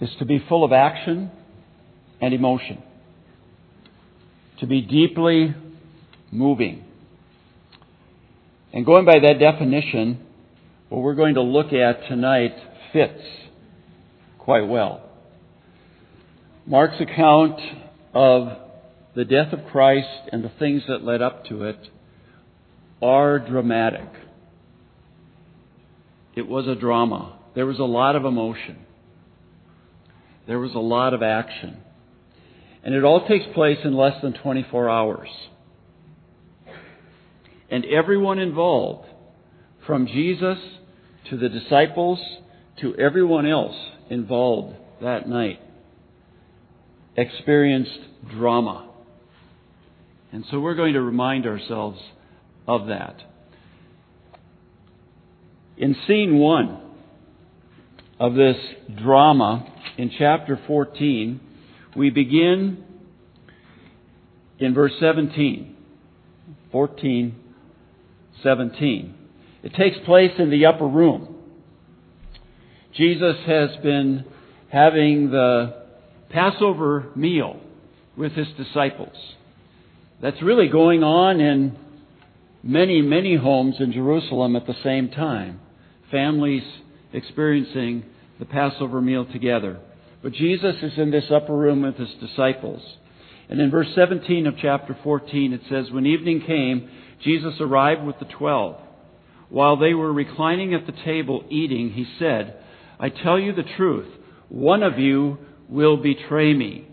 is to be full of action and emotion, to be deeply moving. And going by that definition, what we're going to look at tonight fits quite well. Mark's account of the death of Christ and the things that led up to it are dramatic. It was a drama. There was a lot of emotion. There was a lot of action. And it all takes place in less than 24 hours. And everyone involved, from Jesus to the disciples to everyone else involved that night, experienced drama. And so we're going to remind ourselves of that. In scene one of this drama in chapter 14, we begin in verse 17. 14, 17. It takes place in the upper room. Jesus has been having the Passover meal with his disciples. That's really going on in many, many homes in Jerusalem at the same time. Families experiencing the Passover meal together. But Jesus is in this upper room with his disciples. And in verse 17 of chapter 14, it says, When evening came, Jesus arrived with the twelve. While they were reclining at the table eating, he said, I tell you the truth, one of you will betray me,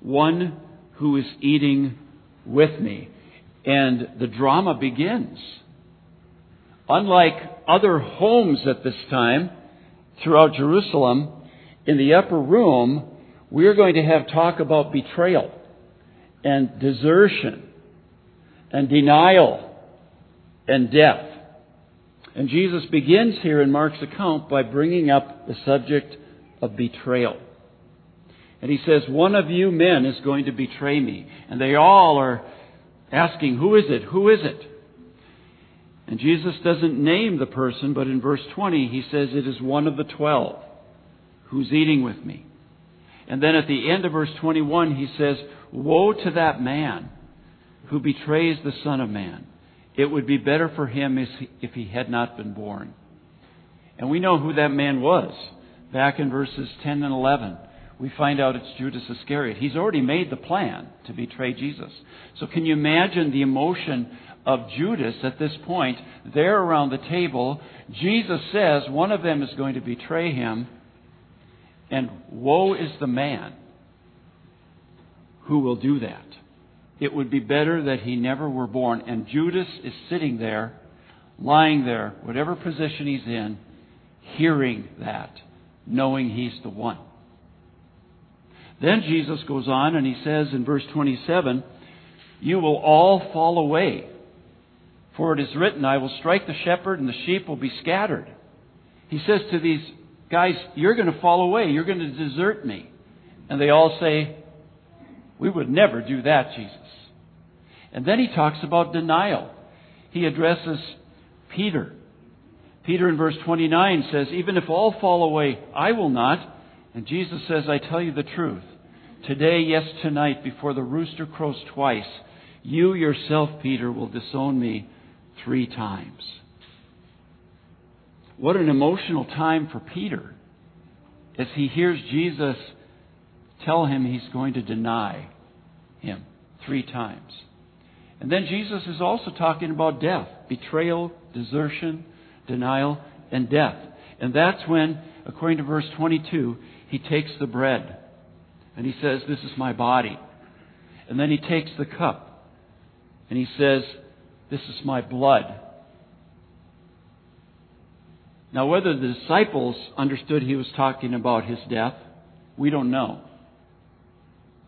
one who is eating with me. And the drama begins. Unlike other homes at this time throughout Jerusalem, in the upper room, we are going to have talk about betrayal and desertion and denial and death. And Jesus begins here in Mark's account by bringing up the subject of betrayal. And he says, One of you men is going to betray me. And they all are asking, Who is it? Who is it? And Jesus doesn't name the person, but in verse 20 he says, It is one of the twelve who's eating with me. And then at the end of verse 21 he says, Woe to that man who betrays the Son of Man. It would be better for him if he had not been born. And we know who that man was. Back in verses 10 and 11, we find out it's Judas Iscariot. He's already made the plan to betray Jesus. So can you imagine the emotion of Judas at this point? There around the table, Jesus says one of them is going to betray him, and woe is the man who will do that. It would be better that he never were born. And Judas is sitting there, lying there, whatever position he's in, hearing that, knowing he's the one. Then Jesus goes on and he says in verse 27, You will all fall away. For it is written, I will strike the shepherd and the sheep will be scattered. He says to these guys, You're going to fall away. You're going to desert me. And they all say, We would never do that, Jesus. And then he talks about denial. He addresses Peter. Peter in verse 29 says, Even if all fall away, I will not. And Jesus says, I tell you the truth. Today, yes, tonight, before the rooster crows twice, you yourself, Peter, will disown me three times. What an emotional time for Peter as he hears Jesus tell him he's going to deny him three times. And then Jesus is also talking about death betrayal, desertion, denial, and death. And that's when, according to verse 22, he takes the bread and he says, This is my body. And then he takes the cup and he says, This is my blood. Now, whether the disciples understood he was talking about his death, we don't know.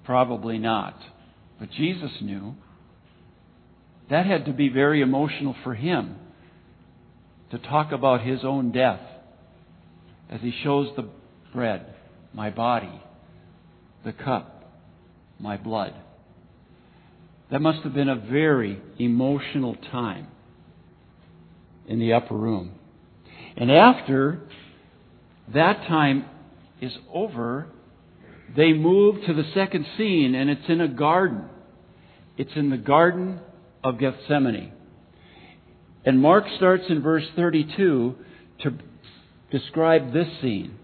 Probably not. But Jesus knew. That had to be very emotional for him to talk about his own death as he shows the bread, my body, the cup, my blood. That must have been a very emotional time in the upper room. And after that time is over, they move to the second scene, and it's in a garden. It's in the Garden of Gethsemane. And Mark starts in verse 32 to describe this scene.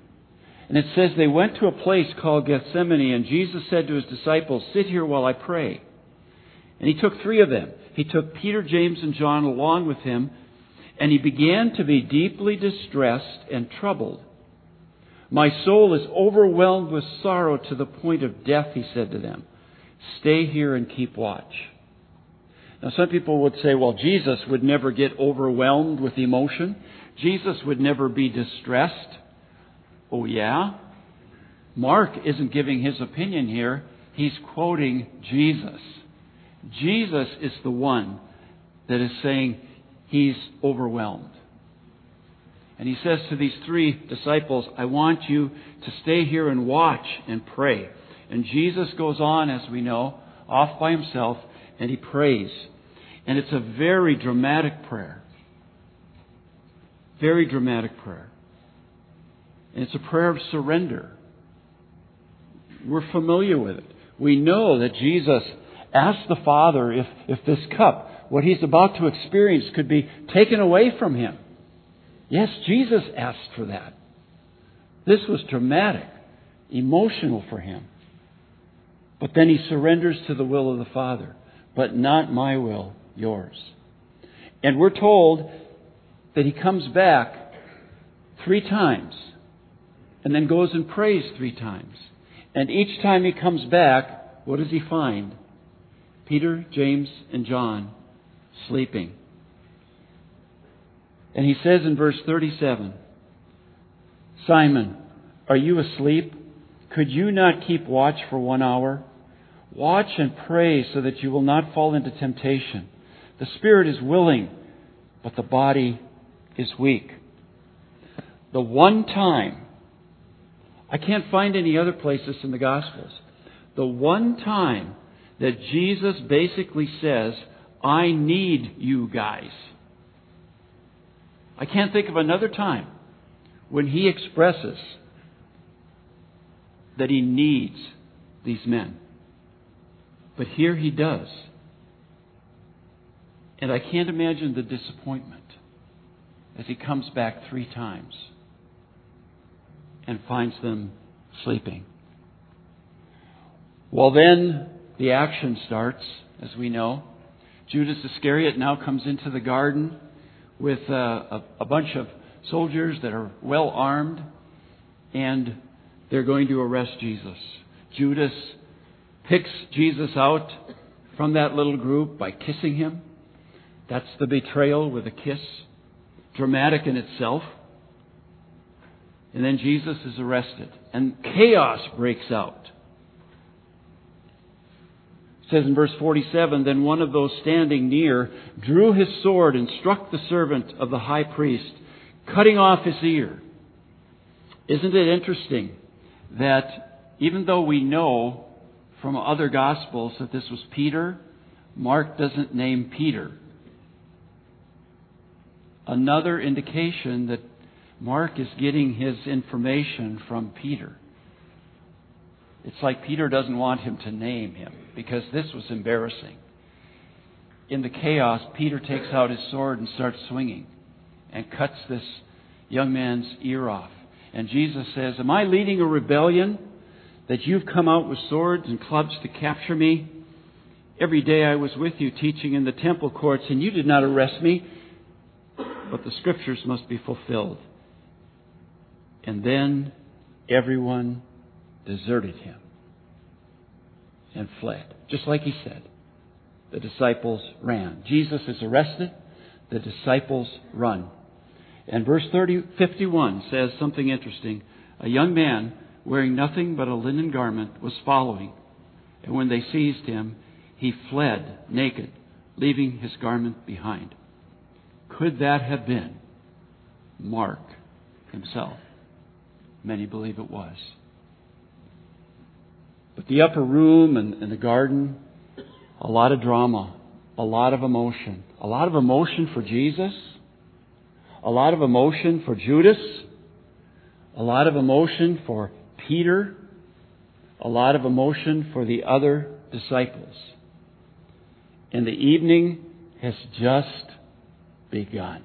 And it says, They went to a place called Gethsemane, and Jesus said to his disciples, Sit here while I pray. And he took three of them. He took Peter, James, and John along with him, and he began to be deeply distressed and troubled. My soul is overwhelmed with sorrow to the point of death, he said to them. Stay here and keep watch. Now, some people would say, well, Jesus would never get overwhelmed with emotion. Jesus would never be distressed. Oh, yeah? Mark isn't giving his opinion here. He's quoting Jesus. Jesus is the one that is saying he's overwhelmed. And he says to these three disciples, I want you to stay here and watch and pray. And Jesus goes on, as we know, off by himself, and he prays. And it's a very dramatic prayer. Very dramatic prayer. It's a prayer of surrender. We're familiar with it. We know that Jesus asked the Father if, if this cup, what he's about to experience, could be taken away from him. Yes, Jesus asked for that. This was dramatic, emotional for him. But then he surrenders to the will of the Father. But not my will, yours. And we're told that he comes back three times and then goes and prays three times. And each time he comes back, what does he find? Peter, James, and John sleeping. And he says in verse 37 Simon, are you asleep? Could you not keep watch for one hour? Watch and pray so that you will not fall into temptation. The spirit is willing, but the body is weak. The one time, I can't find any other places in the Gospels, the one time that Jesus basically says, I need you guys. I can't think of another time when he expresses that he needs these men. But here he does. And I can't imagine the disappointment as he comes back three times and finds them sleeping. Well, then the action starts, as we know. Judas Iscariot now comes into the garden with uh, a, a bunch of soldiers that are well armed, and they're going to arrest Jesus. Judas picks Jesus out from that little group by kissing him. That's the betrayal with a kiss, dramatic in itself. And then Jesus is arrested, and chaos breaks out. It says in verse 47 Then one of those standing near drew his sword and struck the servant of the high priest, cutting off his ear. Isn't it interesting that even though we know from other Gospels that this was Peter, Mark doesn't name Peter. Another indication that Mark is getting his information from Peter. It's like Peter doesn't want him to name him because this was embarrassing. In the chaos, Peter takes out his sword and starts swinging and cuts this young man's ear off. And Jesus says, Am I leading a rebellion? that you've come out with swords and clubs to capture me. Every day I was with you teaching in the temple courts, and you did not arrest me. But the scriptures must be fulfilled. And then everyone deserted him and fled, just like he said. The disciples ran. Jesus is arrested. The disciples run. And verse 30, 51 says something interesting. A young man wearing nothing but a linen garment, was following. And when they seized him, he fled naked, leaving his garment behind. Could that have been Mark himself? Many believe it was. But the upper room and, and the garden, a lot of drama, a lot of emotion. A lot of emotion for Jesus, a lot of emotion for Judas, a lot of emotion for Peter, a lot of emotion for the other disciples. And the evening has just begun.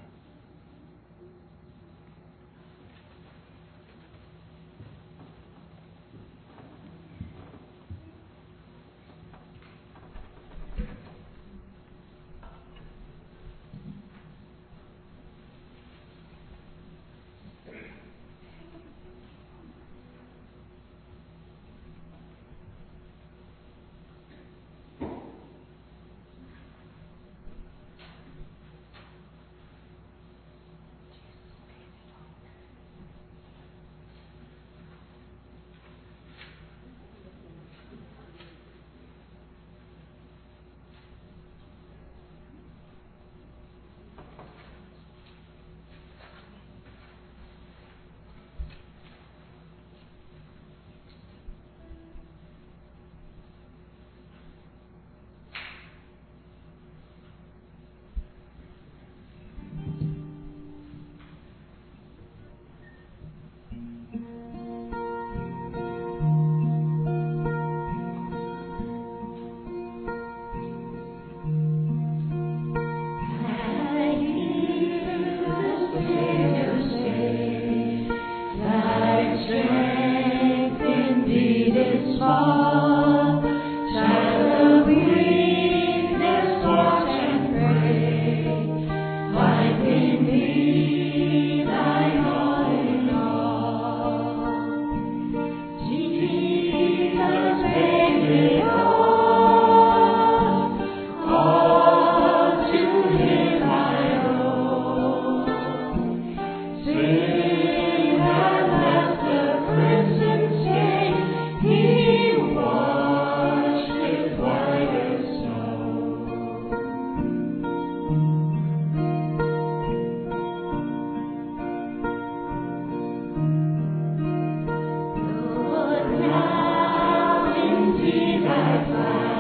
All.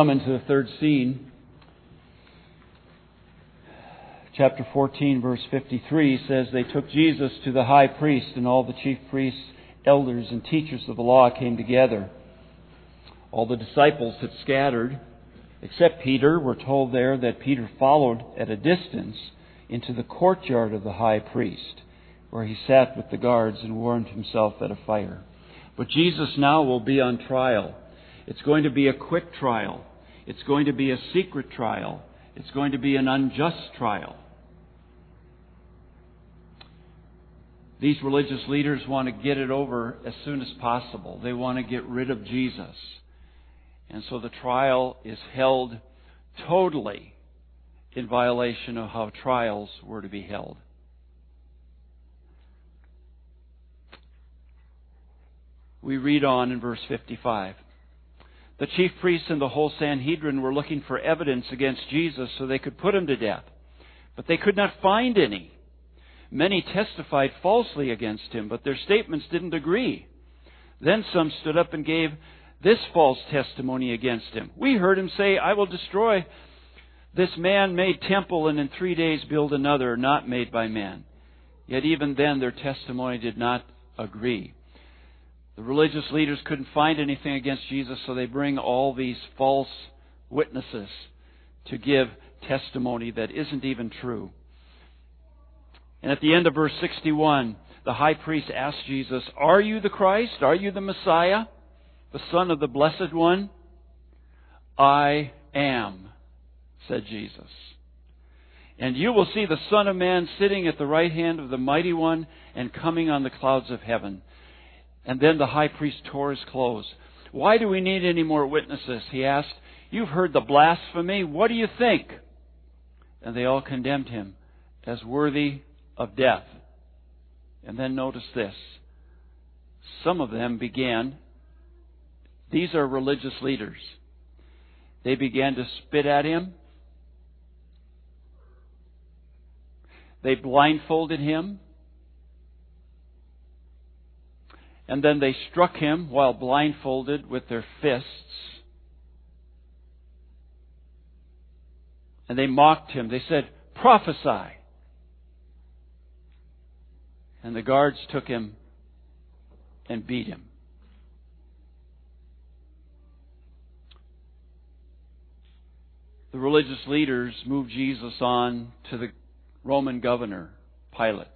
Come into the third scene, chapter 14, verse 53 says, They took Jesus to the high priest, and all the chief priests, elders, and teachers of the law came together. All the disciples had scattered, except Peter. We're told there that Peter followed at a distance into the courtyard of the high priest, where he sat with the guards and warmed himself at a fire. But Jesus now will be on trial. It's going to be a quick trial. It's going to be a secret trial. It's going to be an unjust trial. These religious leaders want to get it over as soon as possible. They want to get rid of Jesus. And so the trial is held totally in violation of how trials were to be held. We read on in verse 55. The chief priests and the whole Sanhedrin were looking for evidence against Jesus so they could put him to death. But they could not find any. Many testified falsely against him, but their statements didn't agree. Then some stood up and gave this false testimony against him. We heard him say, I will destroy this man made temple and in three days build another not made by man. Yet even then their testimony did not agree. The religious leaders couldn't find anything against Jesus, so they bring all these false witnesses to give testimony that isn't even true. And at the end of verse 61, the high priest asked Jesus, Are you the Christ? Are you the Messiah? The Son of the Blessed One? I am, said Jesus. And you will see the Son of Man sitting at the right hand of the Mighty One and coming on the clouds of heaven. And then the high priest tore his clothes. Why do we need any more witnesses? He asked. You've heard the blasphemy. What do you think? And they all condemned him as worthy of death. And then notice this. Some of them began, these are religious leaders. They began to spit at him. They blindfolded him. And then they struck him while blindfolded with their fists. And they mocked him. They said, Prophesy. And the guards took him and beat him. The religious leaders moved Jesus on to the Roman governor, Pilate.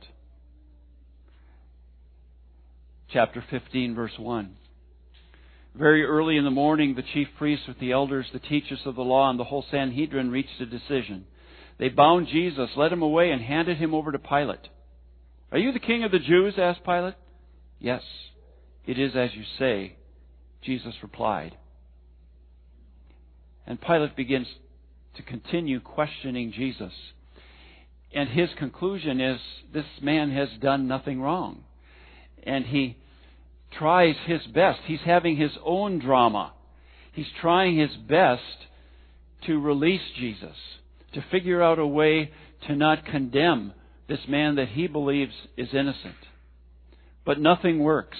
Chapter 15, verse 1. Very early in the morning, the chief priests with the elders, the teachers of the law, and the whole Sanhedrin reached a decision. They bound Jesus, led him away, and handed him over to Pilate. Are you the king of the Jews? asked Pilate. Yes, it is as you say, Jesus replied. And Pilate begins to continue questioning Jesus. And his conclusion is this man has done nothing wrong. And he tries his best. He's having his own drama. He's trying his best to release Jesus, to figure out a way to not condemn this man that he believes is innocent. But nothing works.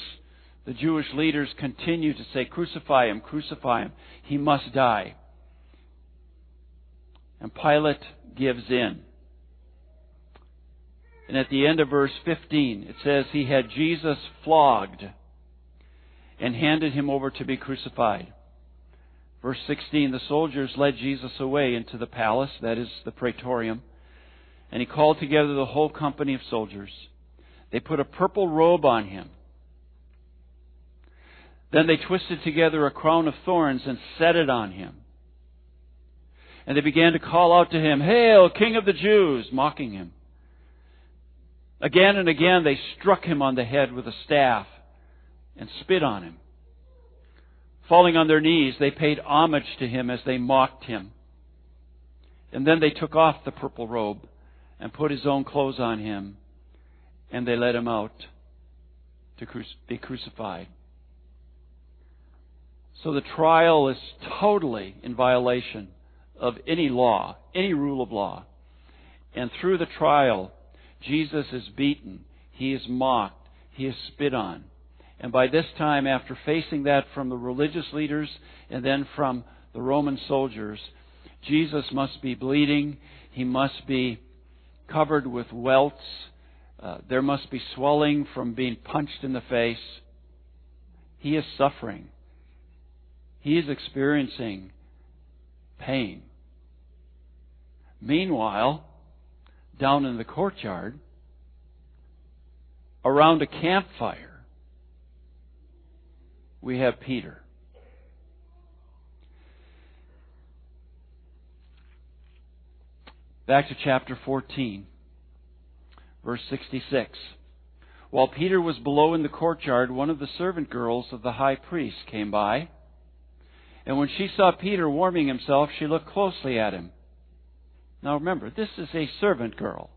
The Jewish leaders continue to say, Crucify him, crucify him. He must die. And Pilate gives in. And at the end of verse 15, it says, He had Jesus flogged and handed him over to be crucified. Verse 16, the soldiers led Jesus away into the palace, that is the praetorium and he called together the whole company of soldiers. They put a purple robe on him. Then they twisted together a crown of thorns and set it on him. And they began to call out to him, Hail, King of the Jews, mocking him. Again and again they struck him on the head with a staff and spit on him. Falling on their knees, they paid homage to him as they mocked him. And then they took off the purple robe and put his own clothes on him, and they led him out to be crucified. So the trial is totally in violation of any law, any rule of law. And through the trial, Jesus is beaten, he is mocked, he is spit on. And by this time, after facing that from the religious leaders and then from the Roman soldiers, Jesus must be bleeding. He must be covered with welts. Uh, there must be swelling from being punched in the face. He is suffering. He is experiencing pain. Meanwhile, down in the courtyard, around a campfire, we have Peter. Back to chapter 14, verse 66. While Peter was below in the courtyard, one of the servant girls of the high priest came by. And when she saw Peter warming himself, she looked closely at him. Now remember, this is a servant girl.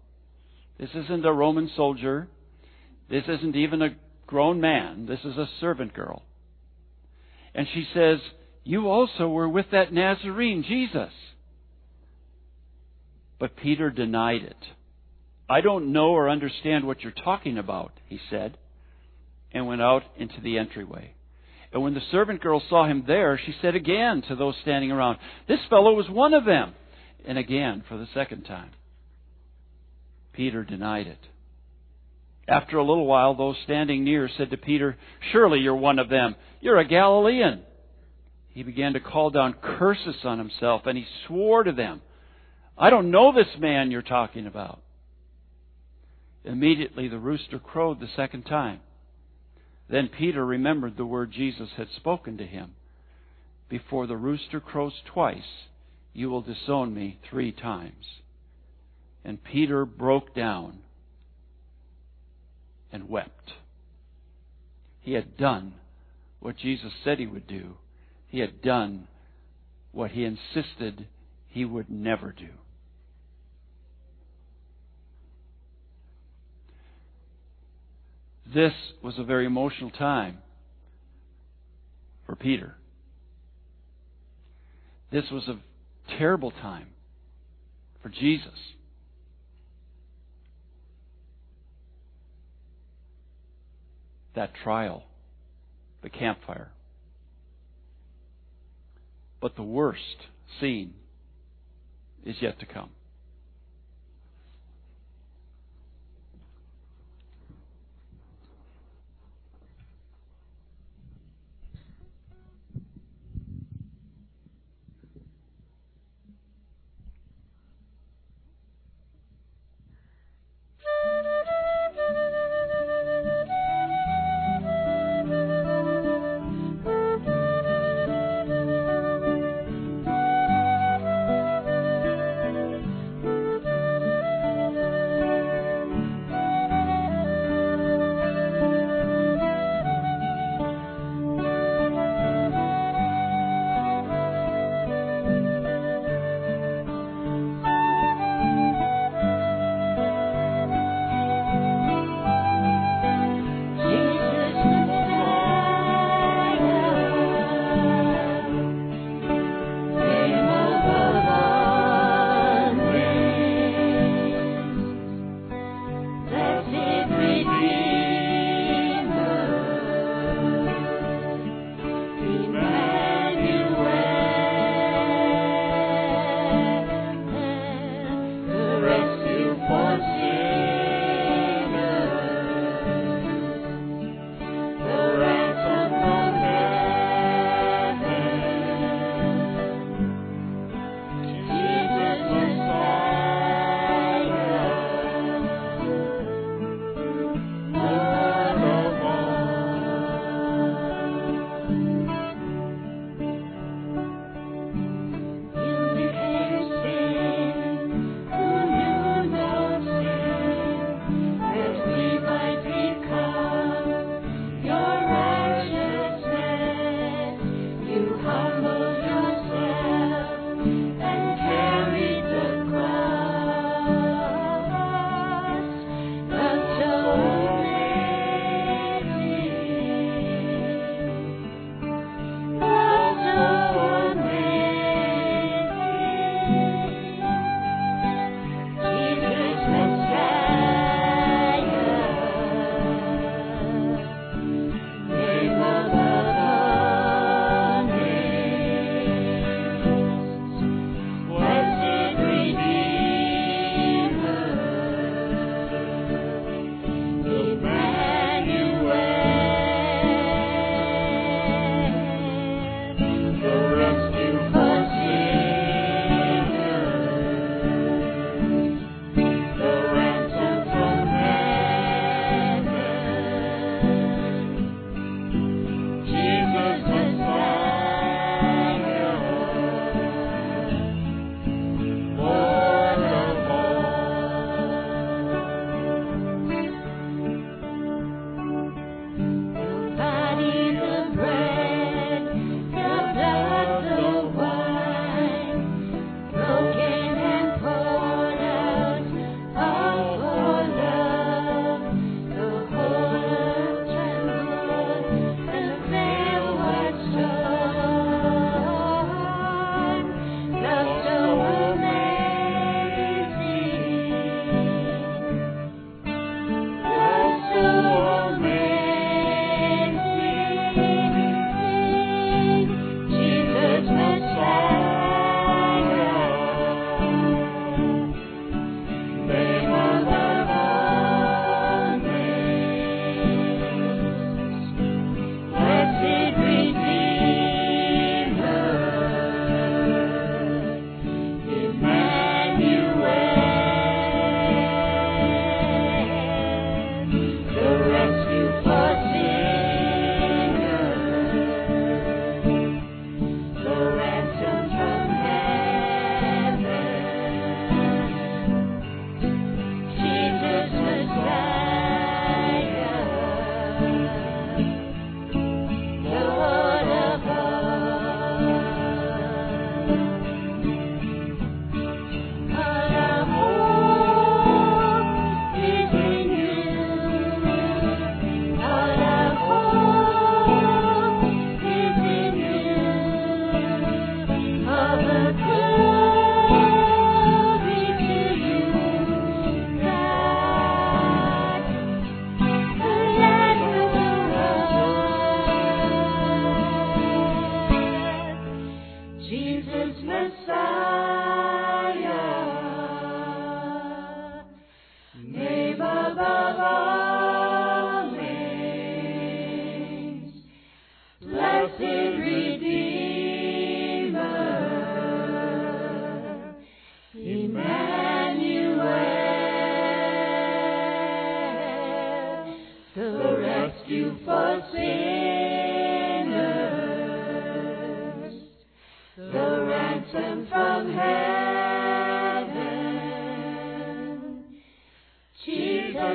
This isn't a Roman soldier. This isn't even a grown man. This is a servant girl. And she says, You also were with that Nazarene, Jesus. But Peter denied it. I don't know or understand what you're talking about, he said, and went out into the entryway. And when the servant girl saw him there, she said again to those standing around, This fellow was one of them. And again, for the second time. Peter denied it. After a little while, those standing near said to Peter, Surely you're one of them. You're a Galilean. He began to call down curses on himself, and he swore to them, I don't know this man you're talking about. Immediately the rooster crowed the second time. Then Peter remembered the word Jesus had spoken to him Before the rooster crows twice, you will disown me three times. And Peter broke down and wept. He had done what Jesus said he would do. He had done what he insisted he would never do. This was a very emotional time for Peter. This was a terrible time for Jesus. That trial, the campfire. But the worst scene is yet to come.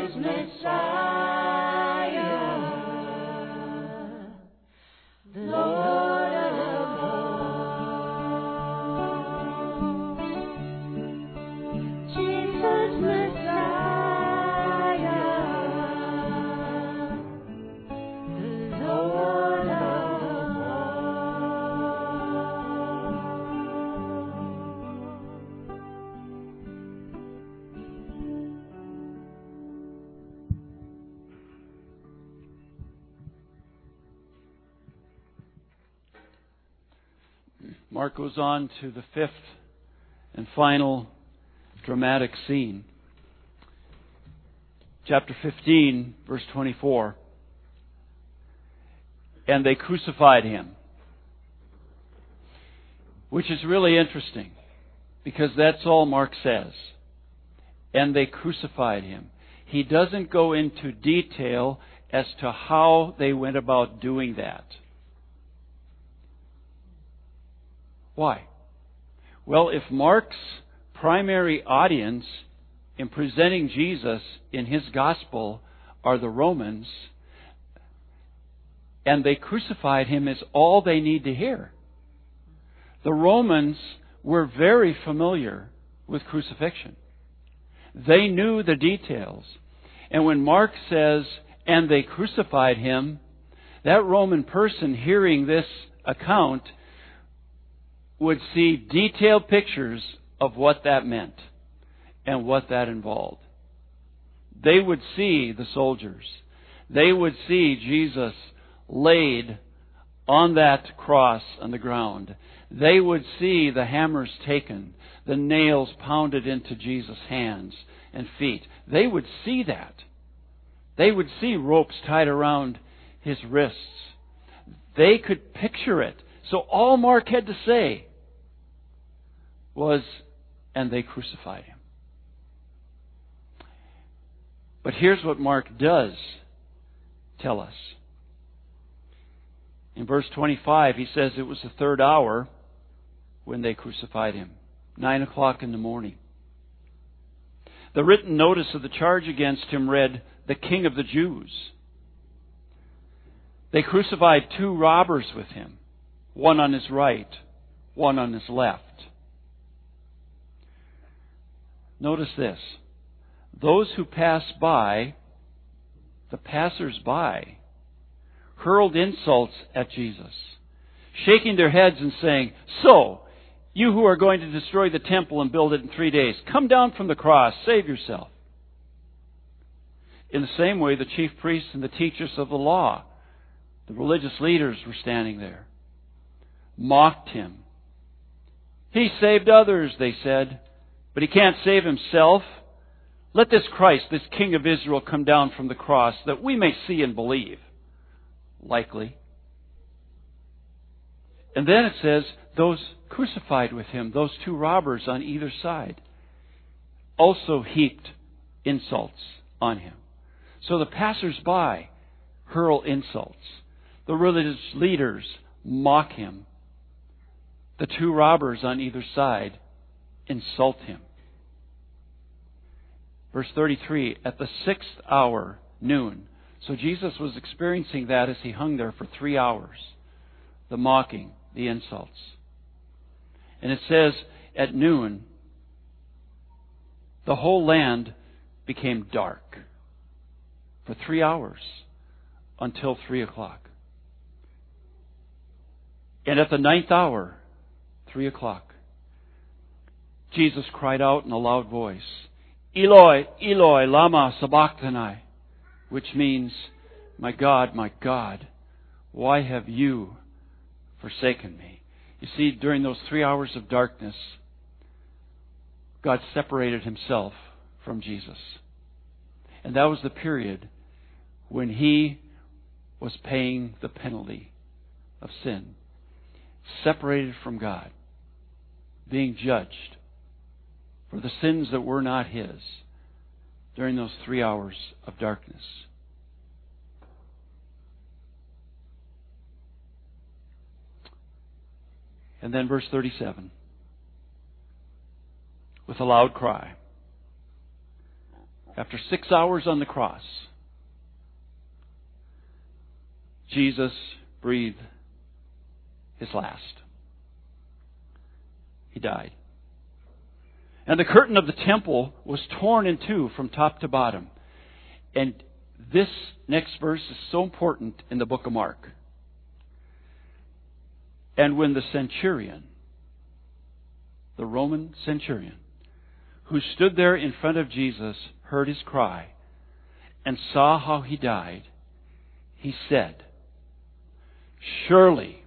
Jesus Messiah, Mark goes on to the fifth and final dramatic scene. Chapter 15, verse 24. And they crucified him. Which is really interesting because that's all Mark says. And they crucified him. He doesn't go into detail as to how they went about doing that. Why? Well, if Mark's primary audience in presenting Jesus in his gospel are the Romans, and they crucified him is all they need to hear. The Romans were very familiar with crucifixion. They knew the details. And when Mark says, and they crucified him, that Roman person hearing this account would see detailed pictures of what that meant and what that involved. They would see the soldiers. They would see Jesus laid on that cross on the ground. They would see the hammers taken, the nails pounded into Jesus' hands and feet. They would see that. They would see ropes tied around his wrists. They could picture it. So all Mark had to say was, and they crucified him. But here's what Mark does tell us. In verse 25, he says it was the third hour when they crucified him, nine o'clock in the morning. The written notice of the charge against him read, The King of the Jews. They crucified two robbers with him, one on his right, one on his left. Notice this. Those who pass by, the passers by, hurled insults at Jesus, shaking their heads and saying, So, you who are going to destroy the temple and build it in three days, come down from the cross, save yourself. In the same way, the chief priests and the teachers of the law, the religious leaders were standing there, mocked him. He saved others, they said, but he can't save himself. Let this Christ, this King of Israel, come down from the cross that we may see and believe. Likely. And then it says, those crucified with him, those two robbers on either side, also heaped insults on him. So the passers-by hurl insults. The religious leaders mock him. The two robbers on either side insult him. Verse 33 At the sixth hour, noon. So Jesus was experiencing that as he hung there for three hours the mocking, the insults. And it says, at noon, the whole land became dark for three hours until three o'clock. And at the ninth hour, three o'clock, Jesus cried out in a loud voice, Eloi, Eloi, lama sabachthani, which means, My God, my God, why have you forsaken me? You see, during those three hours of darkness, God separated himself from Jesus. And that was the period when he was paying the penalty of sin. Separated from God, being judged for the sins that were not his during those three hours of darkness. And then verse 37 with a loud cry. After six hours on the cross, Jesus breathed his last. He died. And the curtain of the temple was torn in two from top to bottom. And this next verse is so important in the book of Mark. And when the centurion, the Roman centurion, who stood there in front of Jesus, heard his cry and saw how he died, he said, Surely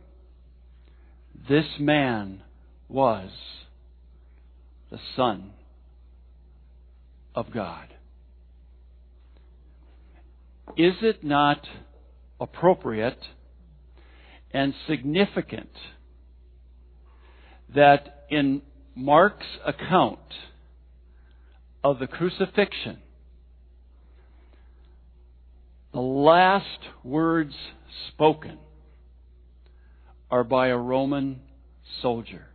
this man was the Son of God. Is it not appropriate and significant that in Mark's account of the crucifixion, the last words spoken are by a Roman soldier.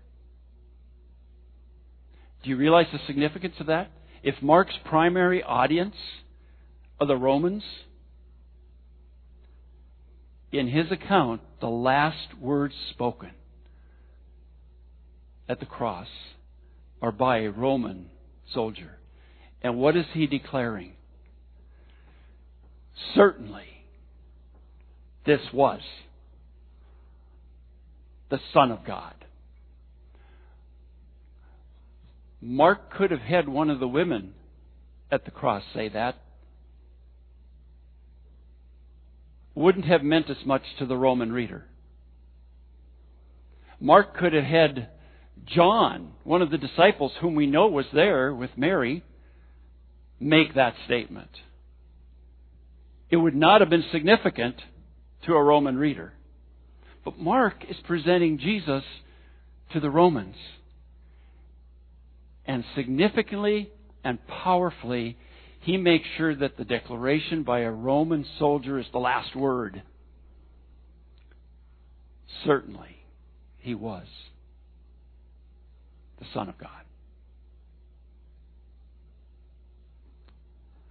Do you realize the significance of that? If Mark's primary audience are the Romans, in his account, the last words spoken at the cross are by a Roman soldier. And what is he declaring? Certainly, this was the Son of God. Mark could have had one of the women at the cross say that. Wouldn't have meant as much to the Roman reader. Mark could have had John, one of the disciples whom we know was there with Mary, make that statement. It would not have been significant to a Roman reader. But Mark is presenting Jesus to the Romans. And significantly and powerfully, he makes sure that the declaration by a Roman soldier is the last word. Certainly, he was the Son of God.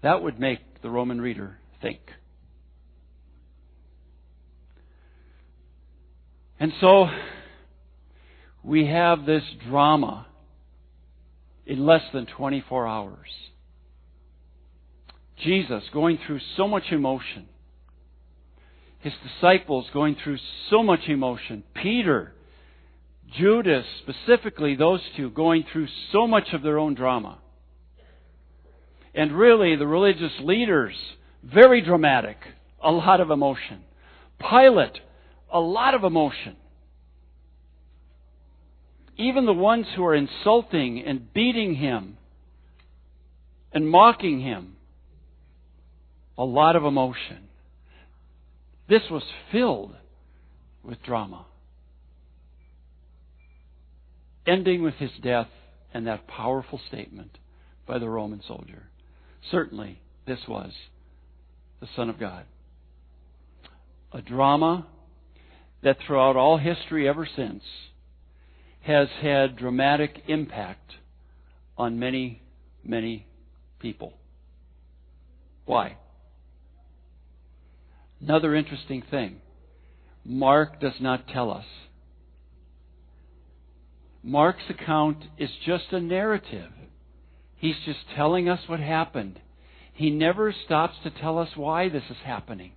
That would make the Roman reader think. And so, we have this drama in less than 24 hours. Jesus going through so much emotion. His disciples going through so much emotion. Peter, Judas, specifically those two, going through so much of their own drama. And really, the religious leaders, very dramatic, a lot of emotion. Pilate, a lot of emotion. Even the ones who are insulting and beating him and mocking him, a lot of emotion. This was filled with drama. Ending with his death and that powerful statement by the Roman soldier. Certainly, this was the Son of God. A drama that throughout all history ever since has had dramatic impact on many, many people. Why? Another interesting thing Mark does not tell us. Mark's account is just a narrative. He's just telling us what happened. He never stops to tell us why this is happening.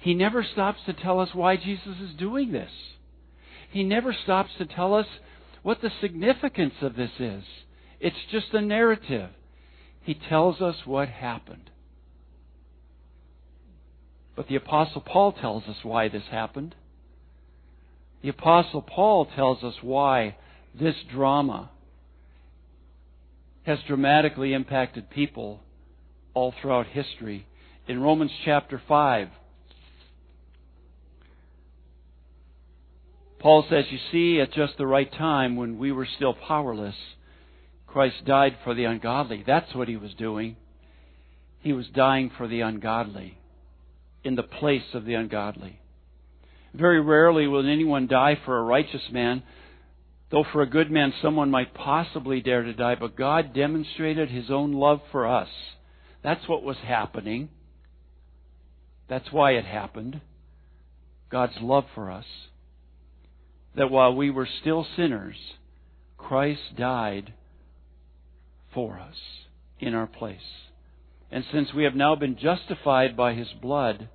He never stops to tell us why Jesus is doing this. He never stops to tell us what the significance of this is. It's just a narrative. He tells us what happened. But the Apostle Paul tells us why this happened. The Apostle Paul tells us why this drama has dramatically impacted people all throughout history. In Romans chapter 5, Paul says, You see, at just the right time, when we were still powerless, Christ died for the ungodly. That's what he was doing. He was dying for the ungodly, in the place of the ungodly. Very rarely will anyone die for a righteous man, Though for a good man someone might possibly dare to die, but God demonstrated His own love for us. That's what was happening. That's why it happened. God's love for us. That while we were still sinners, Christ died for us in our place. And since we have now been justified by His blood,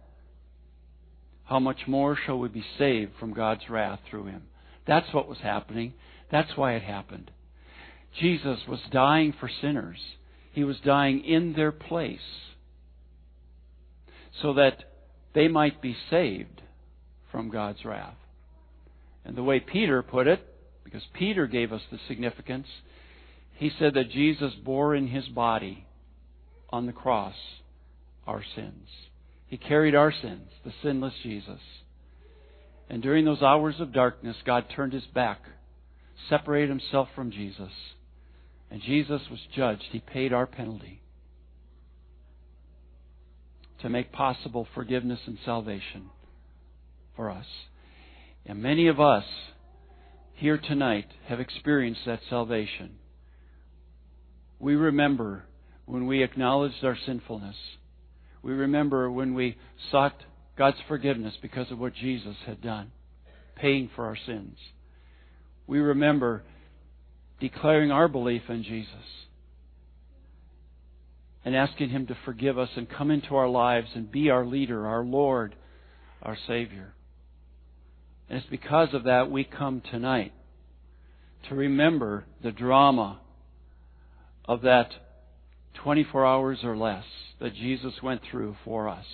how much more shall we be saved from God's wrath through Him? That's what was happening. That's why it happened. Jesus was dying for sinners. He was dying in their place so that they might be saved from God's wrath. And the way Peter put it, because Peter gave us the significance, he said that Jesus bore in his body on the cross our sins. He carried our sins, the sinless Jesus. And during those hours of darkness, God turned his back, separated himself from Jesus, and Jesus was judged. He paid our penalty to make possible forgiveness and salvation for us. And many of us here tonight have experienced that salvation. We remember when we acknowledged our sinfulness. We remember when we sought God's forgiveness because of what Jesus had done, paying for our sins. We remember declaring our belief in Jesus and asking Him to forgive us and come into our lives and be our leader, our Lord, our Savior. And it's because of that we come tonight to remember the drama of that 24 hours or less that Jesus went through for us.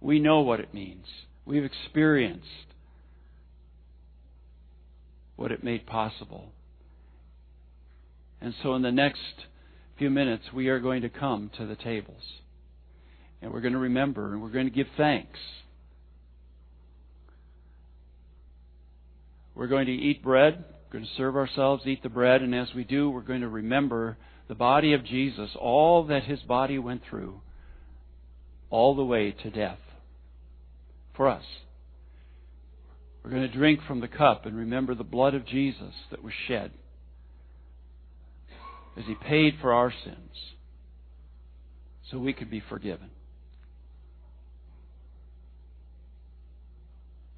We know what it means. We've experienced what it made possible. And so in the next few minutes, we are going to come to the tables. And we're going to remember and we're going to give thanks. We're going to eat bread. We're going to serve ourselves, eat the bread, and as we do, we're going to remember the body of Jesus, all that his body went through, all the way to death for us. We're going to drink from the cup and remember the blood of Jesus that was shed as he paid for our sins so we could be forgiven.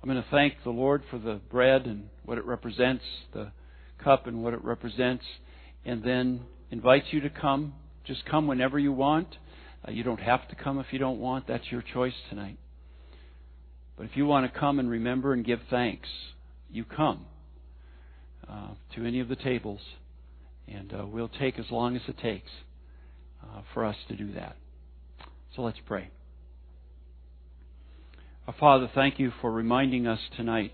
I'm going to thank the Lord for the bread and what it represents, the cup and what it represents, and then invite you to come. Just come whenever you want. Uh, you don't have to come if you don't want. That's your choice tonight. But if you want to come and remember and give thanks, you come uh, to any of the tables, and uh, we'll take as long as it takes uh, for us to do that. So let's pray. Our Father, thank you for reminding us tonight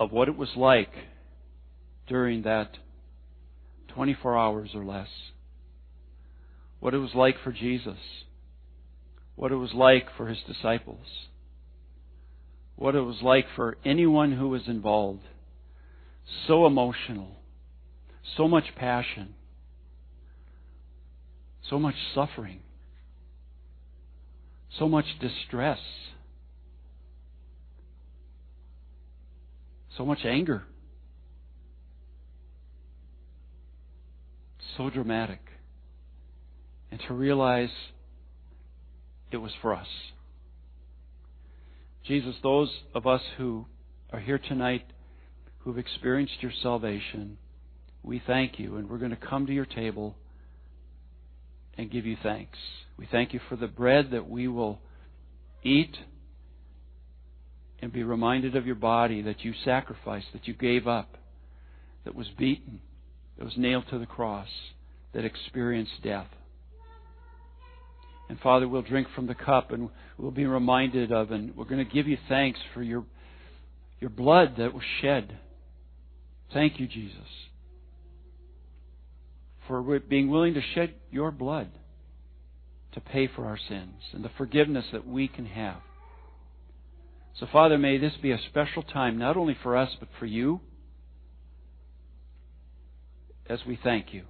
of what it was like during that 24 hours or less. What it was like for Jesus. What it was like for his disciples. What it was like for anyone who was involved. So emotional. So much passion. So much suffering so much distress, so much anger, so dramatic, and to realize it was for us. Jesus, those of us who are here tonight who've experienced your salvation, we thank you, and we're going to come to your table and give you thanks. We thank you for the bread that we will eat and be reminded of your body that you sacrificed, that you gave up, that was beaten, that was nailed to the cross, that experienced death. And Father, we'll drink from the cup and we'll be reminded of, and we're going to give you thanks for your, your blood that was shed. Thank you, Jesus for being willing to shed your blood to pay for our sins and the forgiveness that we can have. So, Father, may this be a special time, not only for us, but for you, as we thank you,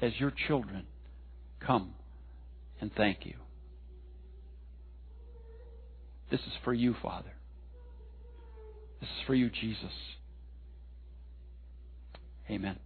as your children. Come and thank you. This is for you, Father. This is for you, Jesus. Amen.